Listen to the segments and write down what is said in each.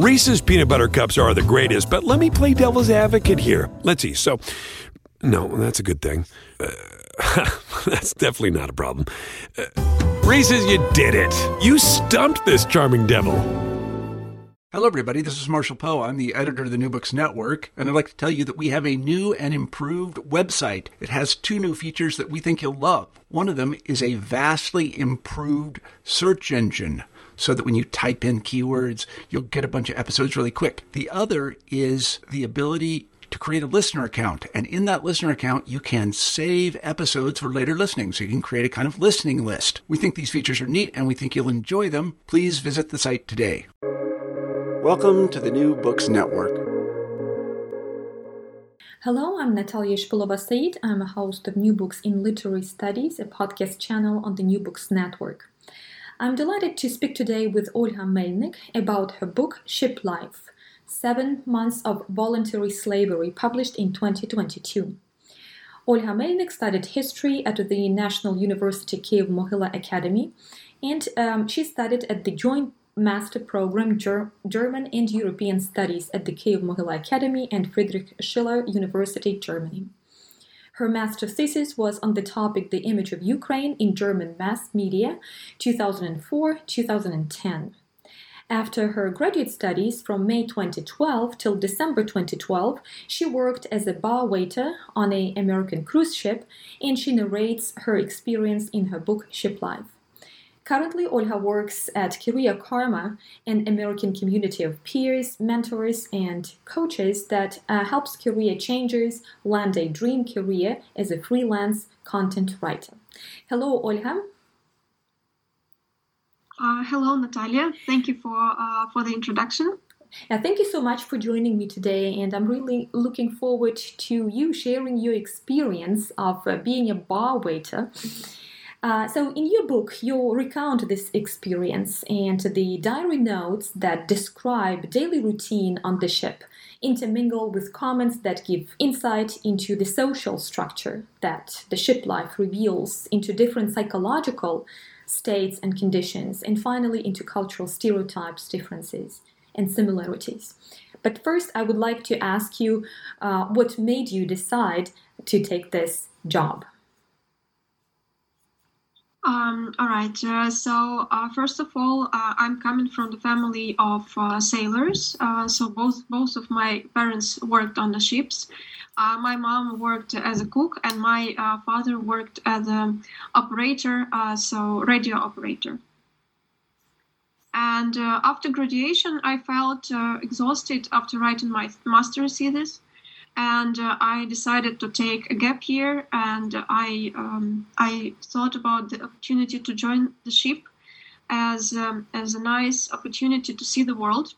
Reese's peanut butter cups are the greatest, but let me play devil's advocate here. Let's see. So, no, that's a good thing. Uh, that's definitely not a problem. Uh, Reese's, you did it. You stumped this charming devil. Hello, everybody. This is Marshall Poe. I'm the editor of the New Books Network, and I'd like to tell you that we have a new and improved website. It has two new features that we think you'll love. One of them is a vastly improved search engine so that when you type in keywords, you'll get a bunch of episodes really quick. The other is the ability to create a listener account. And in that listener account, you can save episodes for later listening. So you can create a kind of listening list. We think these features are neat and we think you'll enjoy them. Please visit the site today. Welcome to the New Books Network. Hello, I'm Nataliya Shpylova-Saeed. I'm a host of New Books in Literary Studies, a podcast channel on the New Books Network. I'm delighted to speak today with Olga Melnyk about her book Ship Life Seven Months of Voluntary Slavery, published in 2022. Olga Melnyk studied history at the National University Kiev Mohyla Academy, and um, she studied at the Joint Master Program Ger- German and European Studies at the Kiev Mohyla Academy and Friedrich Schiller University, Germany. Her master thesis was on the topic The Image of Ukraine in German Mass Media, 2004 2010. After her graduate studies from May 2012 till December 2012, she worked as a bar waiter on an American cruise ship and she narrates her experience in her book Ship Life. Currently, Olga works at Career Karma, an American community of peers, mentors, and coaches that uh, helps career changers land a dream career as a freelance content writer. Hello, Olga. Uh, hello, Nataliya. Thank you for uh, for the introduction. Yeah, thank you so much for joining me today, and I'm really looking forward to you sharing your experience of uh, being a bar waiter. Uh, so, in your book, you recount this experience and the diary notes that describe daily routine on the ship intermingle with comments that give insight into the social structure that the ship life reveals into different psychological states and conditions, and finally into cultural stereotypes, differences, and similarities. But first, I would like to ask you uh, what made you decide to take this job? Um, all right. Uh, so uh, first of all, uh, I'm coming from the family of uh, sailors. Uh, so both both of my parents worked on the ships. Uh, my mom worked as a cook, and my father worked as an operator, so radio operator. And after graduation, I felt exhausted after writing my master's thesis and uh, I decided to take a gap year, and I um, I thought about the opportunity to join the ship as um, as a nice opportunity to see the world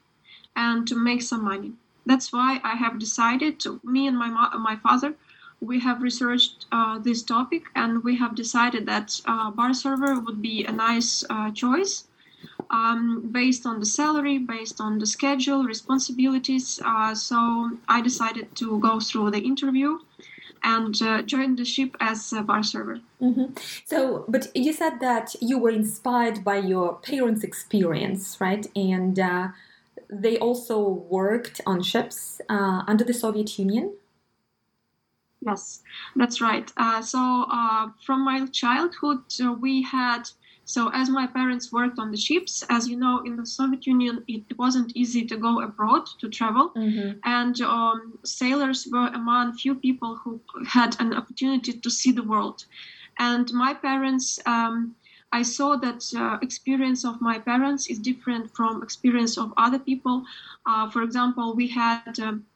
and to make some money. That's why I have decided to me and my my father we have researched uh, this topic and we have decided that uh, bar server would be a nice uh, choice um, based on the salary, based on the schedule, responsibilities. Uh, so I decided to go through the interview and uh, join the ship as a bar server. Mm-hmm. So, but you said that you were inspired by your parents' experience, right? And uh, they also worked on ships uh, under the Soviet Union. Yes, that's right. Uh, so, uh, from my childhood, we had so as my parents worked on the ships, as you know, in the Soviet Union, it wasn't easy to go abroad to travel, mm-hmm. and um, sailors were among few people who had an opportunity to see the world. And my parents, um, I saw that uh, experience of my parents is different from experience of other people. Uh, for example, we had um,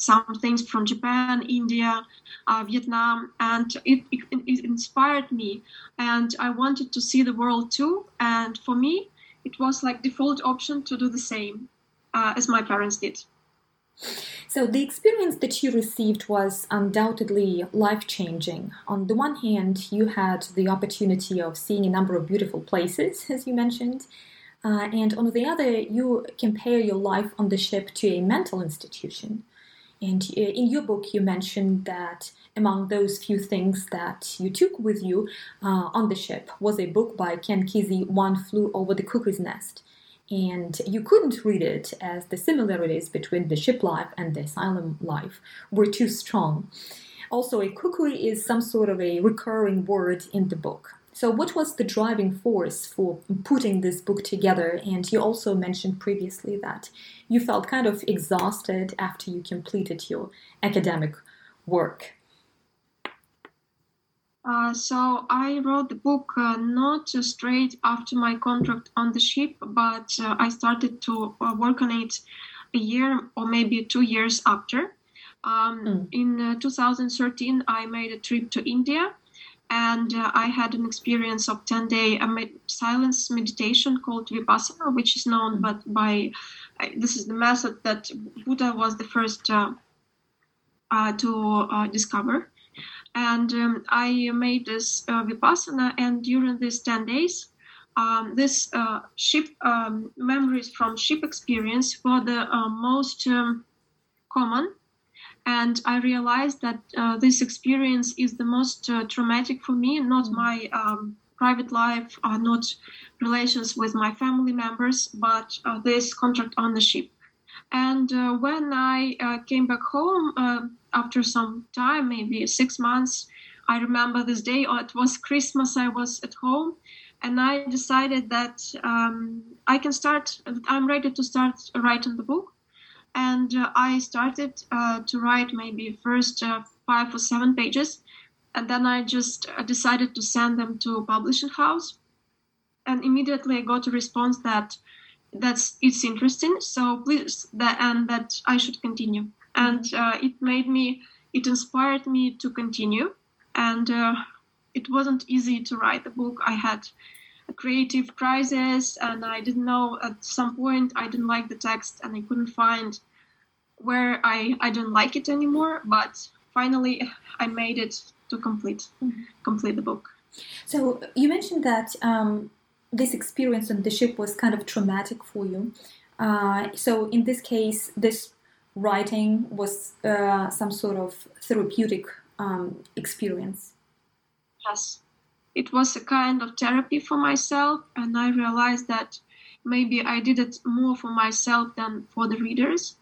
some things from Japan, India, uh, Vietnam, and it, it, it, inspired me. And I wanted to see the world too. And for me, it was like default option to do the same. uh, as my parents did. So, the experience that you received was undoubtedly life changing. On the one hand, you had the opportunity of seeing a number of beautiful places, as you mentioned, uh, and on the other, you compare your life on the ship to a mental institution. And uh, in your book, you mentioned that among those few things that you took with you uh, on the ship was a book by Ken Kesey, One Flew Over the Cuckoo's Nest and you couldn't read it as the similarities between the ship life and the asylum life were too strong. Also, a cuckoo is some sort of a recurring word in the book. So, what was the driving force for putting this book together? And you also mentioned previously that you felt kind of exhausted after you completed your academic work. Uh, so I wrote the book uh, not straight after my contract on the ship, but uh, I started to uh, work on it a year or maybe two years after. Um, mm. In uh, 2013, I made a trip to India and I had an experience of 10 day med- silence meditation called Vipassana, which is known but by this is the method that Buddha was the first to discover and um, I made this uh, vipassana. And during these ten days, um, this uh, ship um, memories from ship experience were the uh, most um, common. And I realized that uh, this experience is the most uh, traumatic for me, not mm. my um, private life, uh, not relations with my family members, but this contract on the ship. And when I came back home, after some time, maybe six months, I remember this day, or it was Christmas, I was at home, and I decided that um, I can start, I'm ready to start writing the book. And uh, I started uh, to write maybe first uh, five or seven pages, and then I just uh, decided to send them to a publishing house. And immediately I got a response that that's it's interesting, so please, that, and that I should continue. And uh, it made me it inspired me to continue. And uh, it wasn't easy to write the book. I had creative crisis and i didn't know at some point i didn't like the text and i couldn't find where i i don't like it anymore but finally i made it to complete mm-hmm. complete the book so you mentioned that um, this experience on the ship was kind of traumatic for you uh, so in this case this writing was uh, some sort of therapeutic um, experience. Yes, it was a kind of therapy for myself, and I realized that maybe I did it more for myself than for the readers.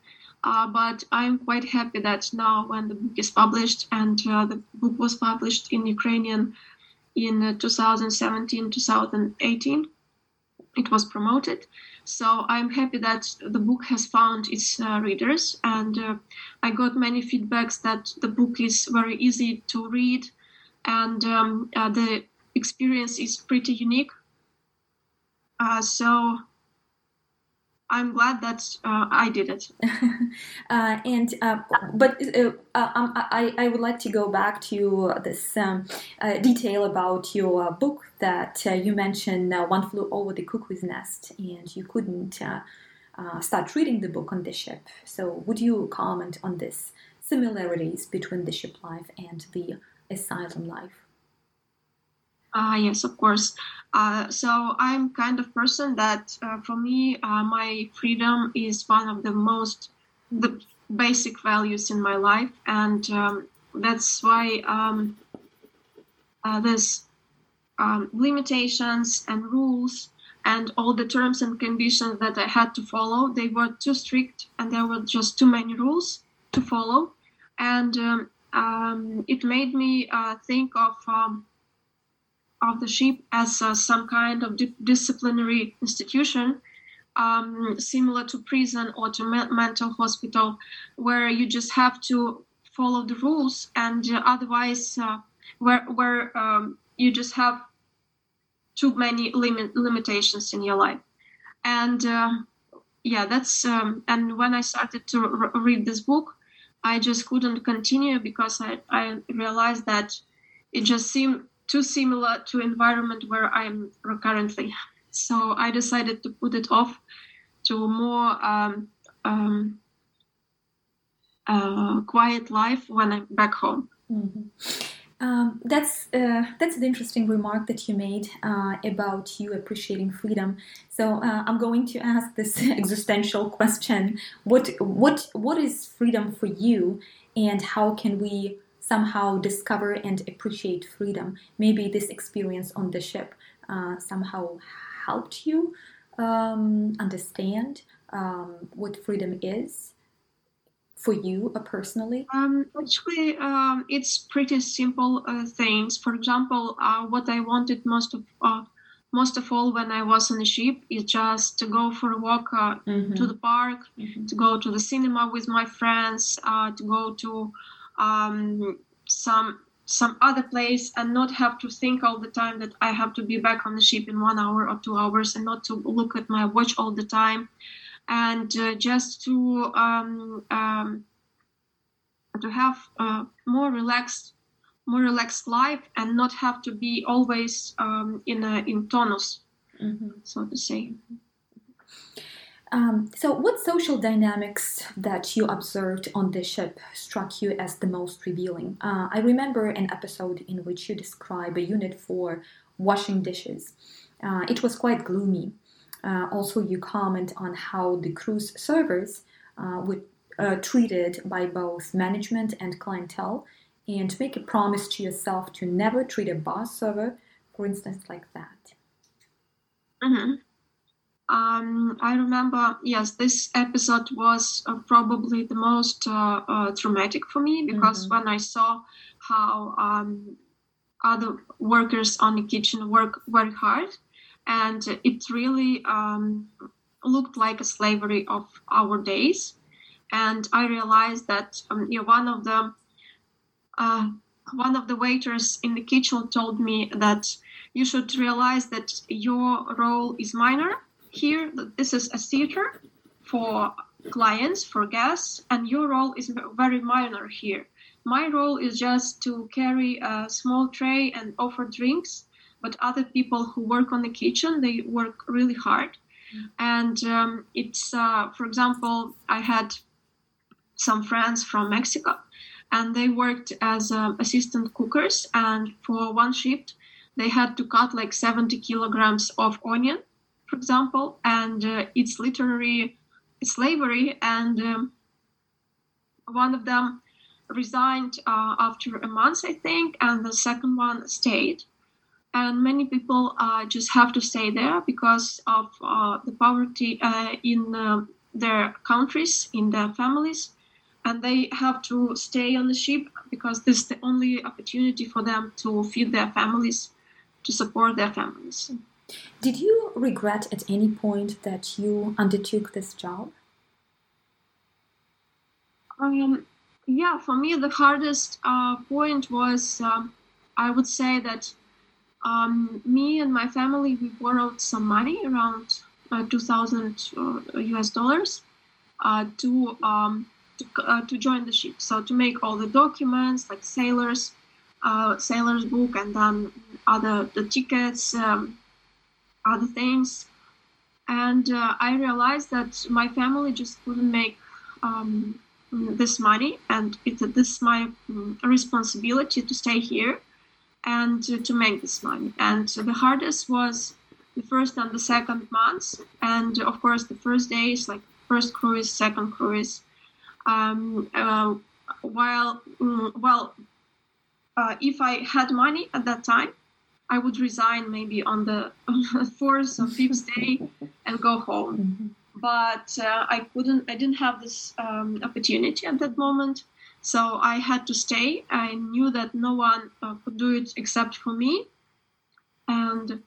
Uh, but I'm quite happy that now, when the book is published, and uh, the book was published in Ukrainian in uh, 2017 2018, it was promoted. So I'm happy that the book has found its uh, readers, and uh, I got many feedbacks that the book is very easy to read, and um, uh, the experience is pretty unique. Uh, so I'm glad that uh, I did it. uh, and uh, but uh, uh, um, I I would like to go back to this um, uh, detail about your book that you mentioned. One flew over the cuckoo's nest, and you couldn't start reading the book on the ship. So would you comment on this similarities between the ship life and the asylum life? Uh, yes, of course. Uh, so I'm kind of person that, uh, for me, uh, my freedom is one of the most the basic values in my life, and um, that's why um, uh, there's um, limitations and rules and all the terms and conditions that I had to follow. They were too strict, and there were just too many rules to follow, and um, um, it made me uh, think of um, of the ship as uh, some kind of di- disciplinary institution, um, similar to prison or to me- mental hospital, where you just have to follow the rules, and uh, otherwise, uh, where where um, you just have too many limit limitations in your life, and uh, yeah, that's um, and when I started to read this book, I just couldn't continue because I I realized that it just seemed too similar to environment where I'm currently. So I decided to put it off to a more um, um, uh, quiet life when I'm back home. Mm-hmm. Um, that's uh, that's an interesting remark that you made uh, about you appreciating freedom. So uh, I'm going to ask this existential question: What what what is freedom for you, and how can we somehow discover and appreciate freedom? Maybe this experience on the ship uh, somehow helped you um, understand um, what freedom is for you uh, personally? Um, actually, um, it's pretty simple uh, things. For example, uh, what I wanted most of uh, most of all when I was on the ship is just to go for a walk uh, mm-hmm. to the park, mm-hmm. to go to the cinema with my friends, uh, to go to um, some some other place and not have to think all the time that I have to be back on the ship in one hour or two hours and not to look at my watch all the time. And uh, just to um, um, to have a more relaxed more relaxed life and not have to be always um, in a in tonus. Mm-hmm. so to say um, so what social dynamics that you observed on the ship struck you as the most revealing uh, i remember an episode in which you describe a unit for washing dishes uh, it was quite gloomy uh, also, you comment on how the cruise servers uh, were uh, treated by both management and clientele, and make a promise to yourself to never treat a bar server, for instance, like that. Mm-hmm. Um, I remember, yes, this episode was uh, probably the most uh, uh, traumatic for me because mm-hmm. when I saw how um, other workers on the kitchen work very hard and it really um, looked like a slavery of our days. And I realized that um, you know, one of the uh, one of the waiters in the kitchen told me that you should realize that your role is minor here. This is a theater for clients, for guests, and your role is very minor here. My role is just to carry a small tray and offer drinks but other people who work on the kitchen they work really hard and um, it's uh, for example i had some friends from mexico and they worked as uh, assistant cookers and for one shift they had to cut like 70 kilograms of onion for example and uh, it's literally slavery and um, one of them resigned uh, after a month i think and the second one stayed and many people uh, just have to stay there because of uh, the poverty uh, in uh, their countries, in their families, and they have to stay on the ship because this is the only opportunity for them to feed their families, to support their families. Did you regret at any point that you undertook this job? Um, yeah, for me, the hardest uh, point was um, I would say that um, me and my family we borrowed some money around uh, 2000 uh, US dollars uh, to um, to, uh, to, join the ship. So to make all the documents like sailors uh, sailor's book and then other the tickets, um, other things. And uh, I realized that my family just couldn't make um, this money, and it's this my um, responsibility to stay here and to, to make this money. And the hardest was the first and the second months, and of course the first days, like first cruise, second cruise. Um, uh, while mm, well, uh, if I had money at that time, I would resign maybe on the fourth or fifth day and go home. Mm-hmm. But uh, I couldn't. I didn't have this um, opportunity at that moment. So I had to stay. I knew that no one uh, could do it except for me. And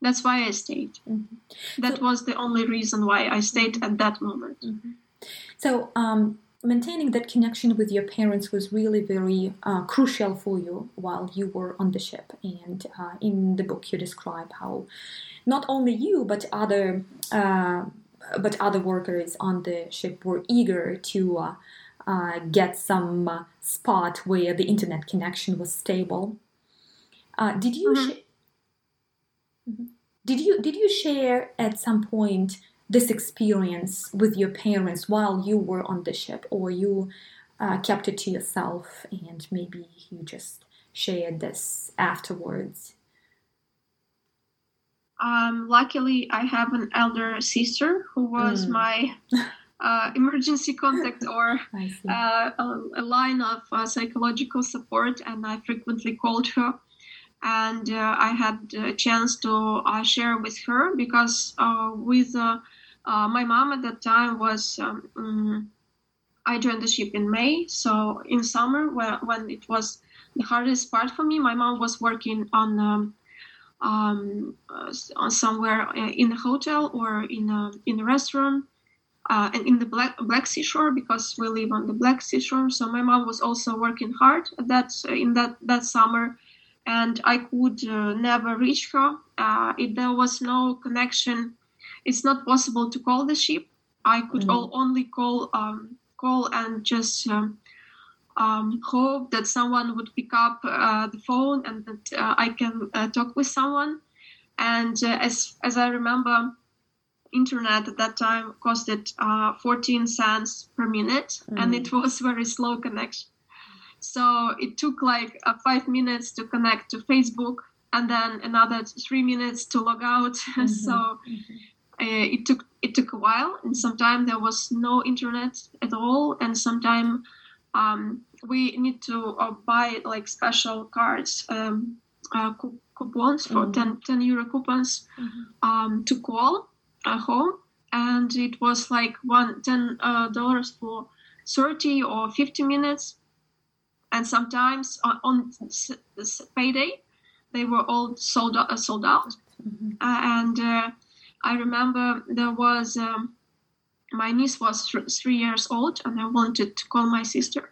that's why I stayed. Mm-hmm. That so, was the only reason why I stayed at that moment. Mm-hmm. So, um, maintaining that connection with your parents was really very uh, crucial for you while you were on the ship. And uh, in the book, you describe how not only you, but other. Uh, but other workers on the ship were eager to uh, uh, get some uh, spot where the internet connection was stable. Uh, did you mm-hmm. sh- mm-hmm. did you did you share at some point this experience with your parents while you were on the ship, or you uh, kept it to yourself and maybe you just shared this afterwards? Um, luckily, I have an elder sister who was mm. my uh, emergency contact or uh, a, a, line of uh, psychological support, and I frequently called her. And uh, I had a chance to uh, share with her because uh, with my mom at that time was. Um, um, I joined the ship in May, so in summer when, when it was the hardest part for me, my mom was working on um, um, uh, somewhere uh, in a hotel or in a, in a restaurant uh, and in the Black, Black Sea Shore because we live on the Black Sea Shore. So my mom was also working hard that in that that summer, and I could uh, never reach her. Uh, if there was no connection, it's not possible to call the ship. I could mm-hmm. all, only call um, call and just um, um, hope that someone would pick up uh, the phone and that uh, I can uh, talk with someone. And uh, as as I remember, internet at that time costed uh, 14 cents per minute, mm. and it was very slow connection. So it took like uh, five minutes to connect to Facebook, and then another three minutes to log out. Mm-hmm. so mm-hmm. It took it took a while, and sometimes there was no internet at all, and sometimes um, we need to uh, buy like special cards, um, uh, coupons for mm-hmm. 10, 10 euro coupons mm-hmm. um, to call a home, and it was like one ten uh, dollars for 30 or 50 minutes, and sometimes on, on payday they were all sold out. Uh, sold out. Mm-hmm. and uh, I remember there was. Um, my niece was th- three years old and i wanted to call my sister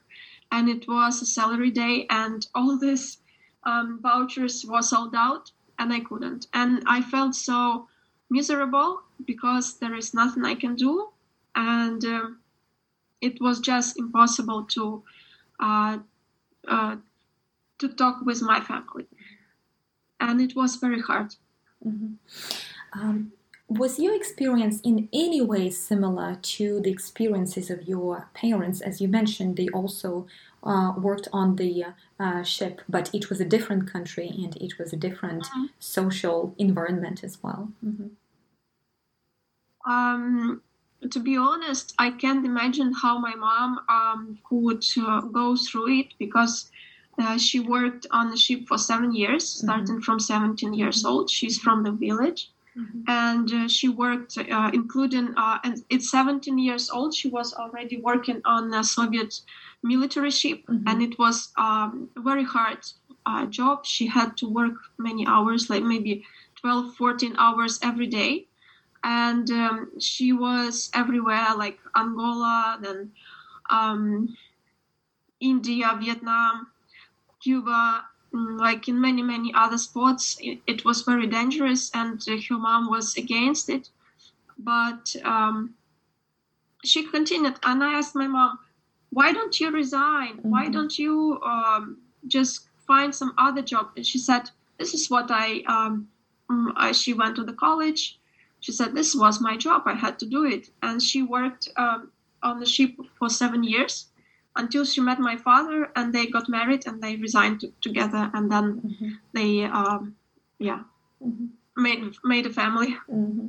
and it was a salary day and all these um, vouchers were sold out and i couldn't and i felt so miserable because there is nothing i can do and uh, it was just impossible to uh, uh, to talk with my family and it was very hard mm-hmm. um, was your experience in any way similar to the experiences of your parents? As you mentioned, they also uh, worked on the uh, ship, but it was a different country and it was a different mm-hmm. social environment as well. Mm-hmm. Um, to be honest, I can't imagine how my mom um, could uh, go through it because uh, she worked on the ship for seven years, mm-hmm. starting mm-hmm. from 17 years old. She's from the village Mm-hmm. And uh, she worked, uh, including, uh, and it's 17 years old. She was already working on a Soviet military ship, mm-hmm. and it was um, a very hard uh, job. She had to work many hours, like maybe 12, 14 hours every day. And um, she was everywhere, like Angola, then um, India, Vietnam, Cuba, like in many many other sports it, it was very dangerous and her mom was against it. But um, she continued and i asked my mom why don't you resign? Mm-hmm. why don't you um, just find some other job? And she said this is what i um, mm, I, she went to the college. She said this was my job. I had to do it. And she worked um, on the ship for seven years until she met my father and they got married and they resigned to, together and then mm-hmm. they um, yeah mm-hmm. made made a family mm-hmm.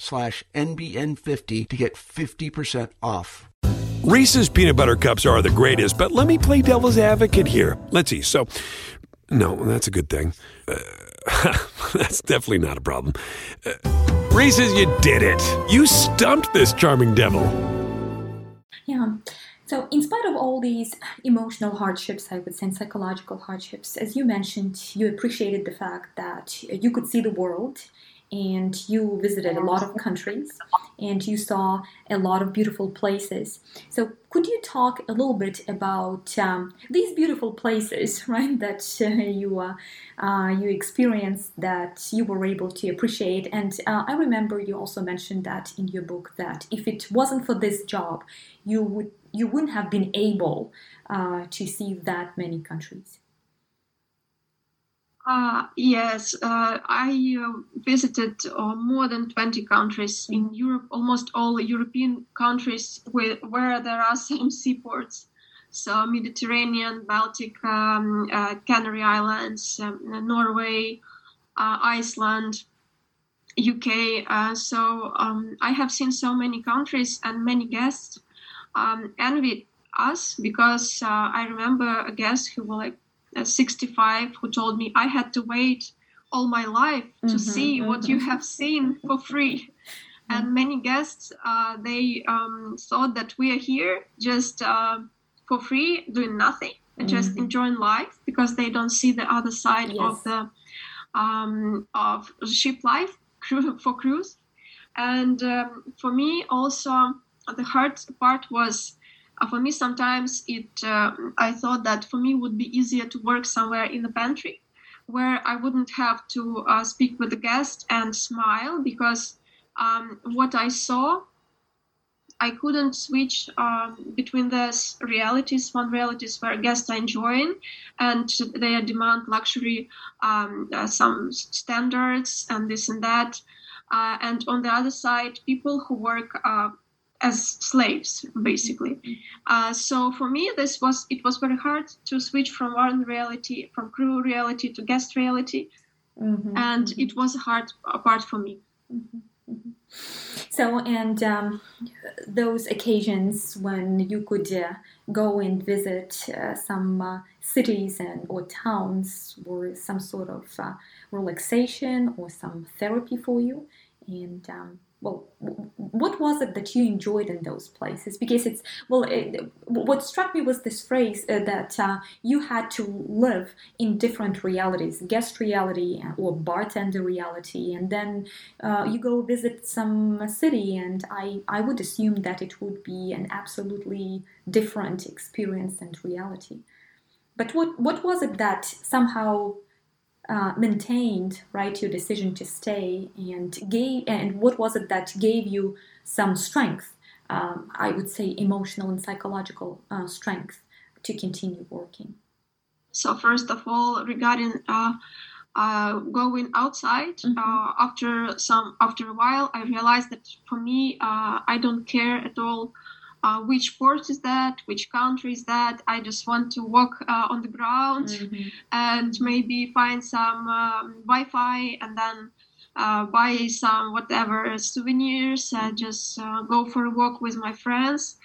slash NBN50 to get 50% off. Reese's peanut butter cups are the greatest, but let me play devil's advocate here. Let's see. So, no, that's a good thing. Uh, that's definitely not a problem. Uh, Reese's, you did it. You stumped this charming devil. Yeah. So, in spite of all these emotional hardships, I would say, and psychological hardships, as you mentioned, you appreciated the fact that you could see the world and you visited a lot of countries and you saw a lot of beautiful places. So, could you talk a little bit about um, these beautiful places, right? That uh, you uh, uh, you experienced, that you were able to appreciate. And uh, I remember you also mentioned that in your book that if it wasn't for this job, you would you wouldn't have been able uh, to see that many countries. Uh, yes, uh, I uh, visited uh, more than 20 countries in Europe, almost all European countries with, where there are some seaports. So, Mediterranean, Baltic, um, uh, Canary Islands, um, Norway, uh, Iceland, UK. so, um, I have seen so many countries and many guests um, envied us because I remember a guest who was like, 65 who told me I had to wait all my life to mm-hmm, see mm-hmm. what you mm-hmm. have seen for free. And mm-hmm. many guests, uh, they um, thought that we are here just uh, for free, doing nothing, mm-hmm. just enjoying life because they don't see the other side yes. of the um, of ship life for cruise. And um, for me, also the hard part was for me sometimes it uh, i thought that for me would be easier to work somewhere in the pantry where i wouldn't have to uh, speak with the guest and smile because um, what i saw i couldn't switch um, between these realities one realities where guests are enjoying and they demand luxury um, uh, some standards and this and that. Uh, and on the other side people who work uh, as slaves basically mm-hmm. uh, so for me this was it was very hard to switch from one reality from crew reality to guest reality mm-hmm. and mm-hmm. it was a hard part for me mm-hmm. mm-hmm. so and um, those occasions when you could uh, go and visit uh, some uh, cities and or towns were some sort of uh, relaxation or some therapy for you and um, well what was it that you enjoyed in those places? Because it's well it, what struck me was this phrase uh, that uh, you had to live in different realities guest reality or bartender reality and then uh, you go visit some city and I, I would assume that it would be an absolutely different experience and reality. But what, what was it that somehow uh, maintained right your decision to stay and gave and what was it that gave you some strength um, i would say emotional and psychological uh, strength to continue working so first of all regarding uh, uh going outside mm-hmm. Uh, after some after a while i realized that for me uh, i don't care at all uh, which port is that, which country is that. I just want to walk uh, on the ground mm-hmm. and maybe find some um, Wi-Fi and then uh, buy some whatever souvenirs. and just uh, go for a walk with my friends.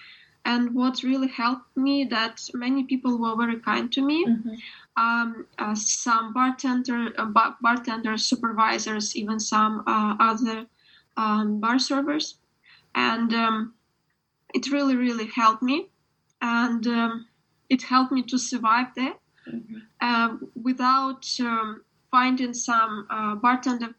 And what really helped me that many people were very kind to me. Mm-hmm. Um, uh, some bartender, uh, bar- bartenders, supervisors, even some other um, bar servers, and um, it really really helped me and um, it helped me to survive there mm-hmm. um, without um, finding some uh, bartender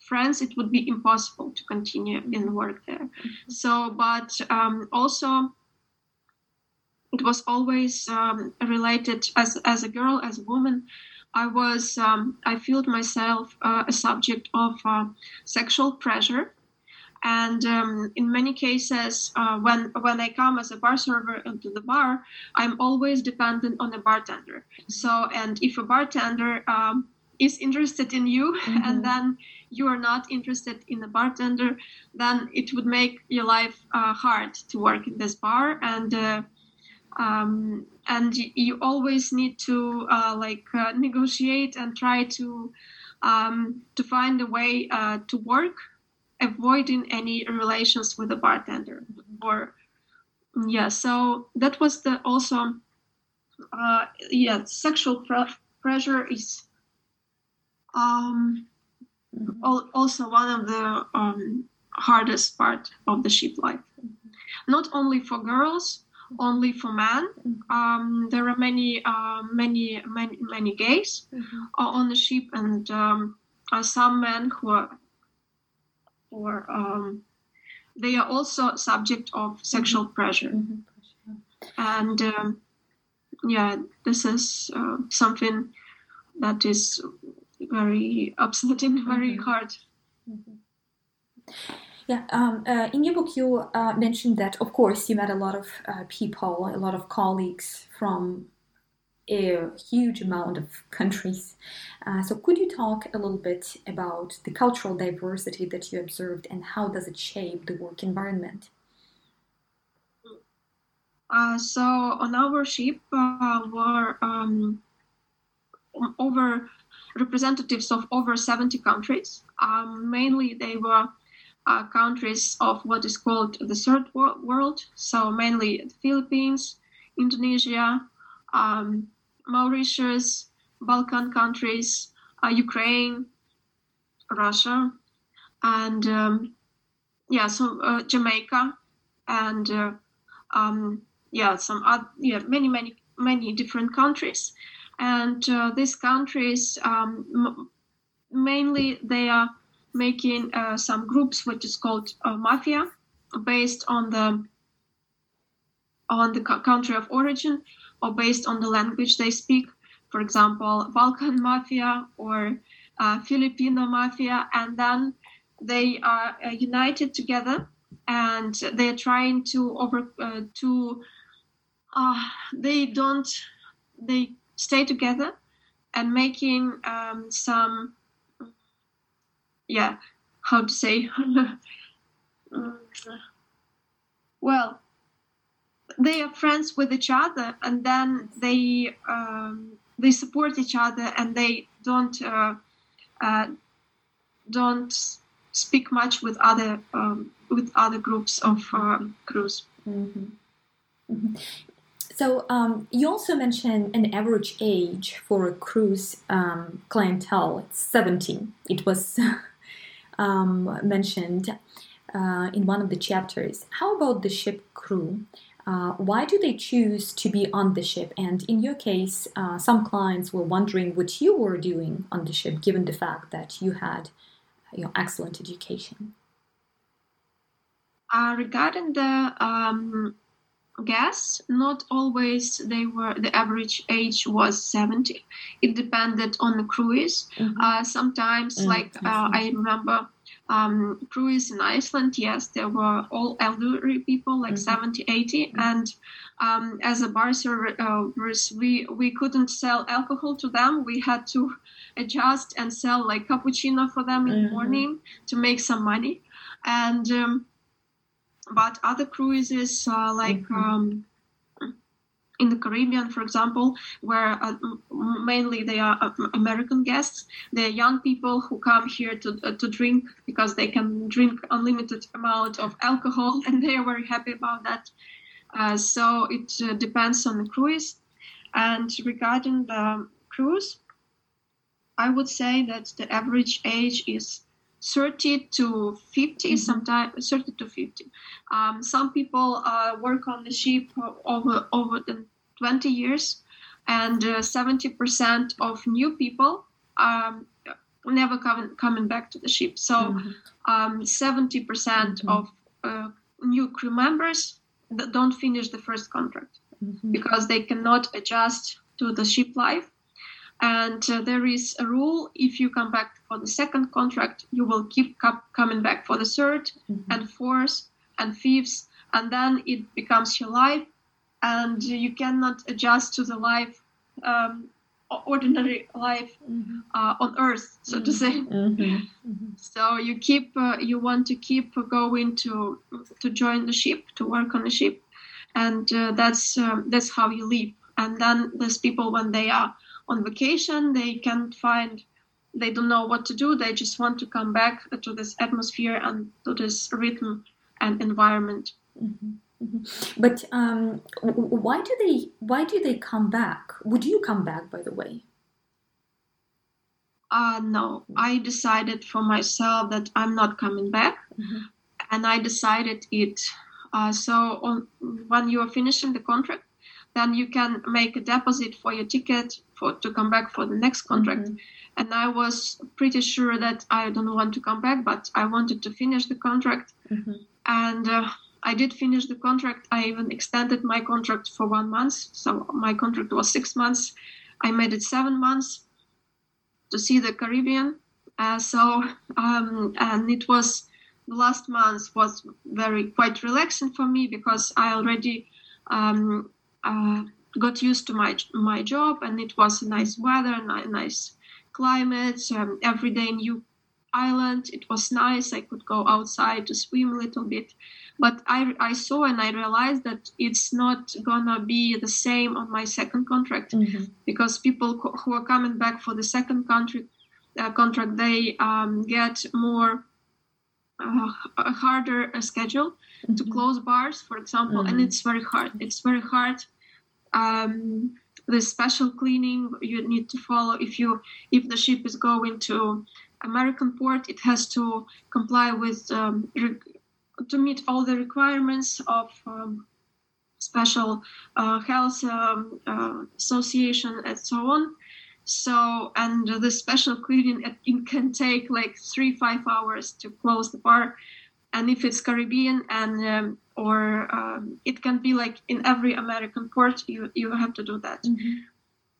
friends it would be impossible to continue mm-hmm. in work there mm-hmm. so but um, also it was always um, related as as a girl as a woman I was um, I felt myself uh, a subject of uh, sexual pressure and um, in many cases, uh, when when I come as a bar server into the bar, I'm always dependent on a bartender. So, and if a bartender um, is interested in you, mm-hmm. and then you are not interested in the bartender, then it would make your life uh, hard to work in this bar. And uh, um, and you always need to uh, like uh, negotiate and try to um, to find a way uh, to work avoiding any relations with the bartender or yeah so that was the also uh, yeah sexual pre- pressure is um, also one of the um, hardest part of the ship life not only for girls only for men um, there are many uh, many many many gays Mm-hmm. on the ship and um, uh, some men who are or um, they are also subject of sexual pressure Mhm. and um, yeah this is uh, something that is very upsetting very Mhm. hard Yeah, um, uh, in your book, you uh, mentioned that, of course, you met a lot of uh, people, a lot of colleagues from a huge amount of countries. Uh, so, could you talk a little bit about the cultural diversity that you observed and how does it shape the work environment? Uh, so on our ship uh, were um, over representatives of over 70 countries. Um, mainly they were uh, countries of what is called the third world. So mainly the Philippines, Indonesia, um, Mauritius, Balkan countries, uh, Ukraine, Russia, and um, yeah, so uh, Jamaica, and uh, um, yeah, some other, yeah, many, many, many different countries, and uh, these countries um, mainly they are making uh, some groups which is called uh, mafia, based on the on the country of origin or based on the language they speak. For example, Balkan mafia or uh, Filipino mafia, and then they are uh, united together and they're trying to over uh, to uh, they don't they stay together and making um, some yeah how to say Mm, well they are friends with each other and then they um, they support each other and they don't uh, uh, don't speak much with other um, with other groups of um, crews. Mhm. Mhm. So um, you also mentioned an average age for a cruise um, clientele. It's 17. It was um, mentioned uh, in one of the chapters. How about the ship crew? Uh, why do they choose to be on the ship? And in your case, uh, some clients were wondering what you were doing on the ship, given the fact that you had you know, excellent education. Uh, regarding the um, guests, not always they were the average age was 70. It depended on the cruise. Mhm. Uh, sometimes, Mm, like I uh. I remember um, cruise in Iceland, yes, there were all elderly people, like Mhm. 70, 80. Mhm. And um, as a bar service, we, we couldn't sell alcohol to them. We had to adjust and sell like cappuccino for them in the Mhm. morning to make some money. And um, but other cruises uh, like Mhm. um, in the Caribbean, for example, where uh, mainly they are uh, American guests. They're young people who come here to uh, to drink because they can drink unlimited amount of alcohol, and they are very happy about that. Uh, so it uh, depends on the cruise. And regarding the cruise, I would say that the average age is 30 to 50, Mhm. sometimes 30 to 50. Um, some people uh, work on the ship over over the 20 years, and uh, 70% of new people um, never coming coming back to the ship. So Mhm. um, 70% Mhm. of uh, new crew members don't finish the first contract Mhm. because they cannot adjust to the ship life. And uh, there is a rule: if you come back for the second contract, you will keep co- coming back for the third Mhm. and fourth and fifth, and then it becomes your life, and you cannot adjust to the life, um, ordinary life Mhm. uh, on Earth, so to say. Mhm. Mhm. So you keep, uh, you want to keep going to to join the ship, to work on the ship, and uh, that's um, that's how you live. And then there's people when they are on vacation, they can't find they don't know what to do. They just want to come back to this atmosphere and to this rhythm and environment. Mm-hmm. Mm-hmm. But um, why do they why do they come back? Would you come back, by the way? Uh, no, I decided for myself that I'm not coming back, mm-hmm. and I decided it. Uh, so on, when you are finishing the contract, then you can make a deposit for your ticket for to come back for the next contract. Mm-hmm. And I was pretty sure that I don't want to come back, but I wanted to finish the contract. Mm-hmm. And uh, I did finish the contract. I even extended my contract for one month. So my contract was six months. I made it seven months to see the Caribbean. Uh, so um, and it was the last month was very quite relaxing for me because I already um, uh, got used to my my job and it was a nice weather, nice climate, um, every day new island. It was nice. I could go outside to swim a little bit. But I, I saw and I realized that it's not gonna be the same on my second contract mm-hmm. because people who are coming back for the second country uh, contract they um, get more uh, a harder schedule mm-hmm. to close bars, for example, mm-hmm. and it's very hard. It's very hard. Um, the special cleaning you need to follow if you if the ship is going to American port, it has to comply with um, to meet all the requirements of um, special uh, health um, uh, association and so on. So, and the special cleaning, it can take like three, five hours to close the bar. And if it's Caribbean and um, or um, it can be like in every American port, you you have to do that, mm-hmm.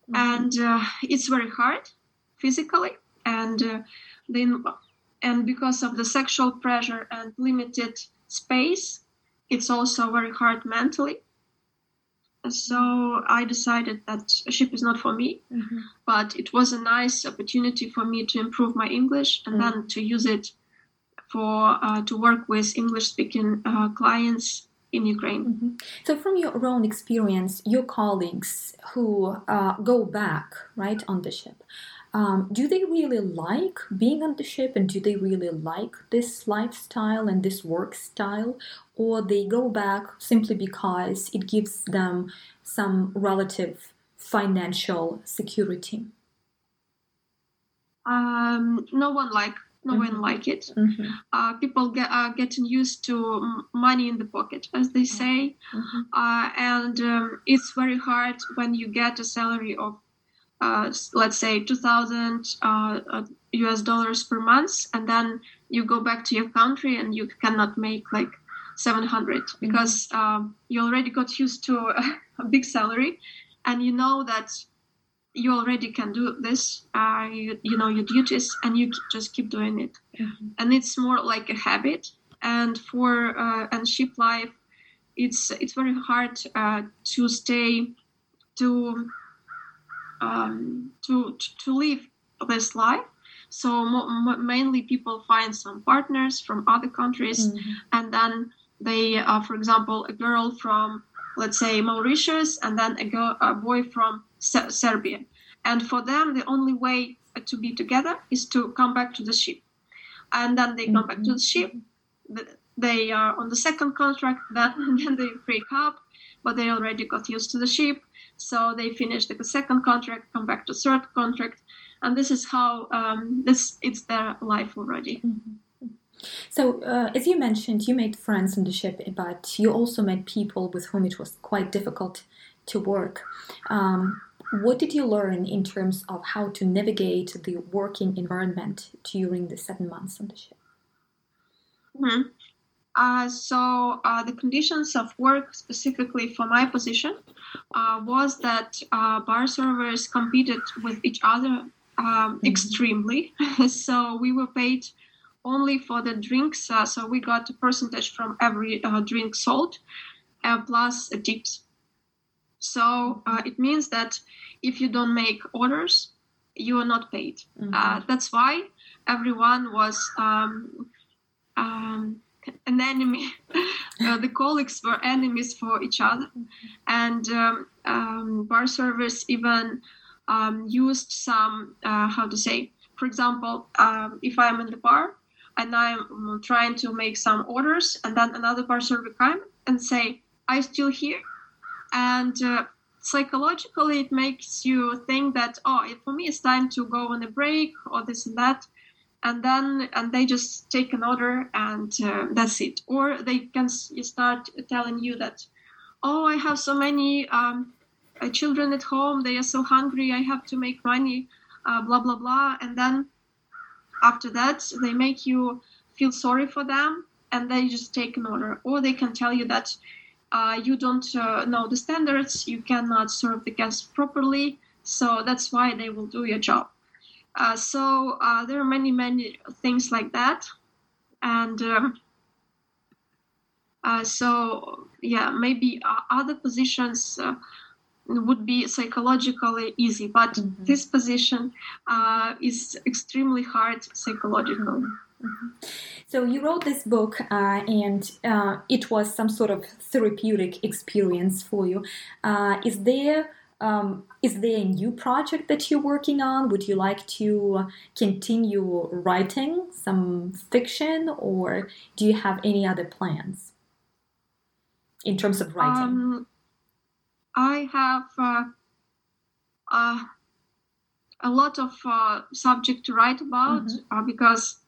Mm-hmm. and uh, it's very hard physically, and uh, then and because of the sexual pressure and limited space, it's also very hard mentally. So I decided that a ship is not for me, mm-hmm. but it was a nice opportunity for me to improve my English and mm-hmm. then to use it for uh, to work with English-speaking uh, clients in Ukraine. Mm-hmm. So, from your own experience, your colleagues who uh, go back right on the ship, um, do they really like being on the ship and do they really like this lifestyle and this work style or they go back simply because it gives them some relative financial security um, no one like no mm-hmm. one like it mm-hmm. uh, people get are getting used to money in the pocket as they say mm-hmm. uh, and um, it's very hard when you get a salary of uh, let's say 2000 uh, us uh, dollars per month and then you go back to your country and you cannot make like 700 mm-hmm. because um, you already got used to a, big salary and you know that you already can do this uh, you, you, know your duties and you just keep doing it mm-hmm. and it's more like a habit and for uh, and ship life it's it's very hard uh, to stay to um, to to live this life. So mo- mainly people find some partners from other countries, mm-hmm. and then they, uh, for example, a girl from let's say Mauritius, and then a, girl, a boy from Se- Serbia, and for them the only way to be together is to come back to the ship, and then they mm-hmm. come back to the ship. They are on the second contract, then, then they break up, but they already got used to the ship so they finish the second contract, come back to third contract, and this is how um, this it's their life already. Mm-hmm. So, uh, as you mentioned, you made friends on the ship, but you also met people with whom it was quite difficult to work. Um, what did you learn in terms of how to navigate the working environment during the seven months on the ship? Mm-hmm. Uh, so uh, the conditions of work specifically for my position uh, was that uh, bar servers competed with each other um, mm-hmm. extremely. so we were paid only for the drinks. Uh, so we got a percentage from every drink sold plus tips. So it means that if you don't make orders, you are not paid. Mm-hmm. that's why everyone was um, um, an enemy. uh, the colleagues were enemies for each other, and um, um, bar servers even um, used some uh, how to say for example, um, if I'm in the bar and I'm trying to make some orders, and then another bar server come and say, "I still here," and uh, psychologically it makes you think that oh, for me it's time to go on a break or this and that, and then and they just take an order and uh, that's it. Or they can start telling you that, oh, I have so many. Um, uh, children at home they are so hungry i have to make money uh, blah blah blah and then after that they make you feel sorry for them and they just take an order or they can tell you that uh, you don't uh, know the standards you cannot serve the guests properly so that's why they will do your job uh, so uh, there are many many things like that and um, uh, so yeah maybe other positions would be psychologically easy, but mm-hmm. this position uh, is extremely hard psychologically. Mm-hmm. So you wrote this book, uh, and uh, it was some sort of therapeutic experience for you. Uh, is there um, is there a new project that you're working on? Would you like to continue writing some fiction, or do you have any other plans in terms of writing? Um, I have uh, uh, a lot of uh, subject to write about mm-hmm. Uh, because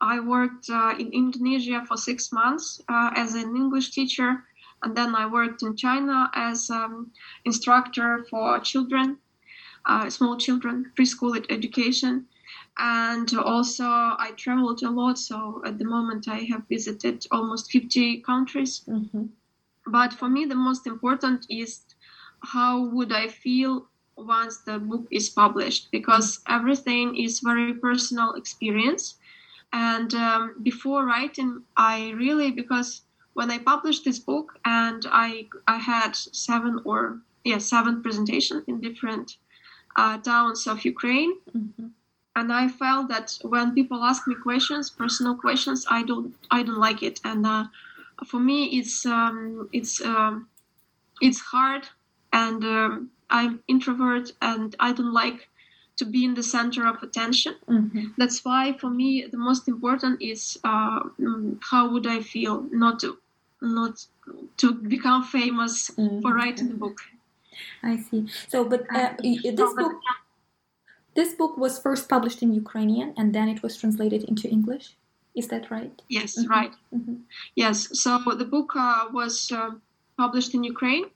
I worked uh, in Indonesia for six months uh, as an English teacher, and then I worked in China as um, instructor for children, small children, preschool education. And also, I traveled a lot. So at the moment, I have visited almost 50 countries. Mm-hmm. But for me, the most important is how would I feel once the book is published because everything is very personal experience and um, before writing i really because when i published this book and i i had seven or yeah seven presentations in different uh, towns of ukraine. Mm-hmm. and i felt that when people ask me questions personal questions i don't i don't like it. And uh, for me it's um, it's um, it's hard. And um, I'm introvert and I don't like to be in the center of attention. Mm-hmm. That's why for me the most important is uh, mm, how would I feel not to not to become famous mm-hmm. for writing a book. I see. So, but uh, this book this book was first published in Ukrainian and then it was translated into English. Is that right? Yes, mm-hmm. right. Mm-hmm. Yes. So the book uh, was uh, published in Ukraine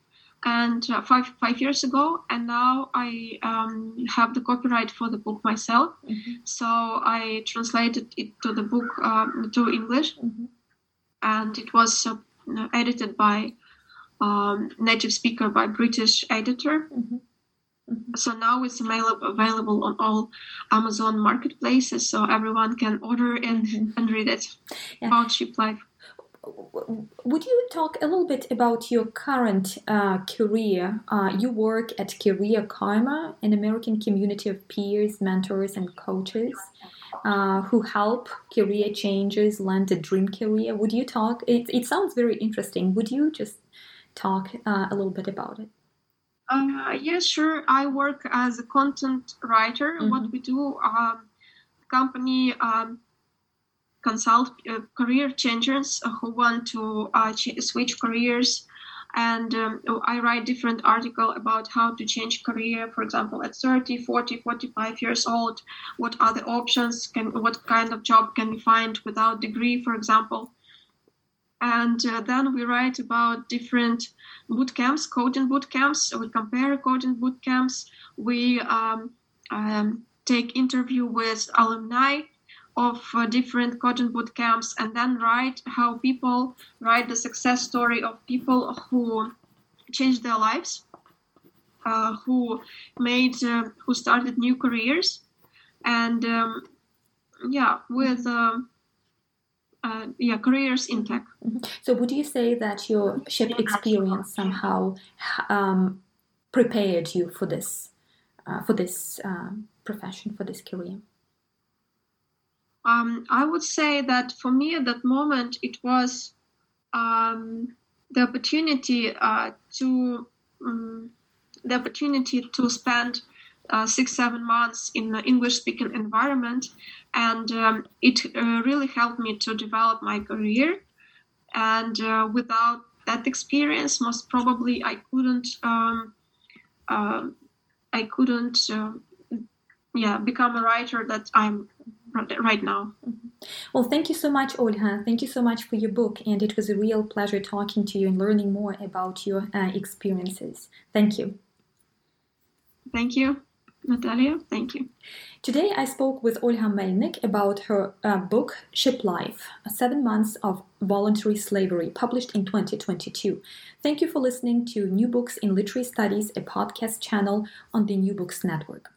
and uh, five five years ago and now i um, have the copyright for the book myself mm-hmm. so i translated it to the book um, to english mm-hmm. and it was uh, edited by um, native speaker by british editor mm-hmm. mm-hmm. so now it's available on all amazon marketplaces so everyone can order and, mm-hmm. and read it yeah. about ship life would you talk a little bit about your current uh, career? Uh, you work at Career Karma, an American community of peers, mentors, and coaches uh, who help career changers land a dream career. Would you talk? It, it sounds very interesting. Would you just talk uh, a little bit about it? Uh, yes, sure. I work as a content writer. Mm-hmm. What we do, um, company. Um, consult uh, career changers who want to uh, ch- switch careers. And um, i write different article about how to change career for example at 30 40 45 years old what are the options can what kind of job can we find without degree for example. And uh, then we write about different boot camps coding boot camps. We compare coding boot camps. We um, um, take interview with alumni of uh, different coding boot camps and then write how people write the success story of people who changed their lives uh, who made uh, who started new careers. And um, yeah with uh, uh, yeah careers in tech. Mm-hmm. so would you say that your ship experience somehow um, prepared you for this uh, for this um, profession for this career um, I would say that for me at that moment it was um, the opportunity uh, to um, the opportunity to spend uh, six, seven months in an English speaking environment. And um, it uh, really helped me to develop my career. And uh, without that experience, most probably I couldn't. Um, uh, I couldn't, uh, yeah, become a writer that I'm right now. Mm-hmm. Well, thank you so much, Olha. Thank you so much for your book, and it was a real pleasure talking to you and learning more about your uh, experiences. Thank you. Thank you, Nataliya. Thank you. Today, I spoke with Olha Melnyk about her uh, book, Ship Life Seven Months of Voluntary Slavery, published in 2022. Thank you for listening to New Books in Literary Studies, a podcast channel on the New Books Network.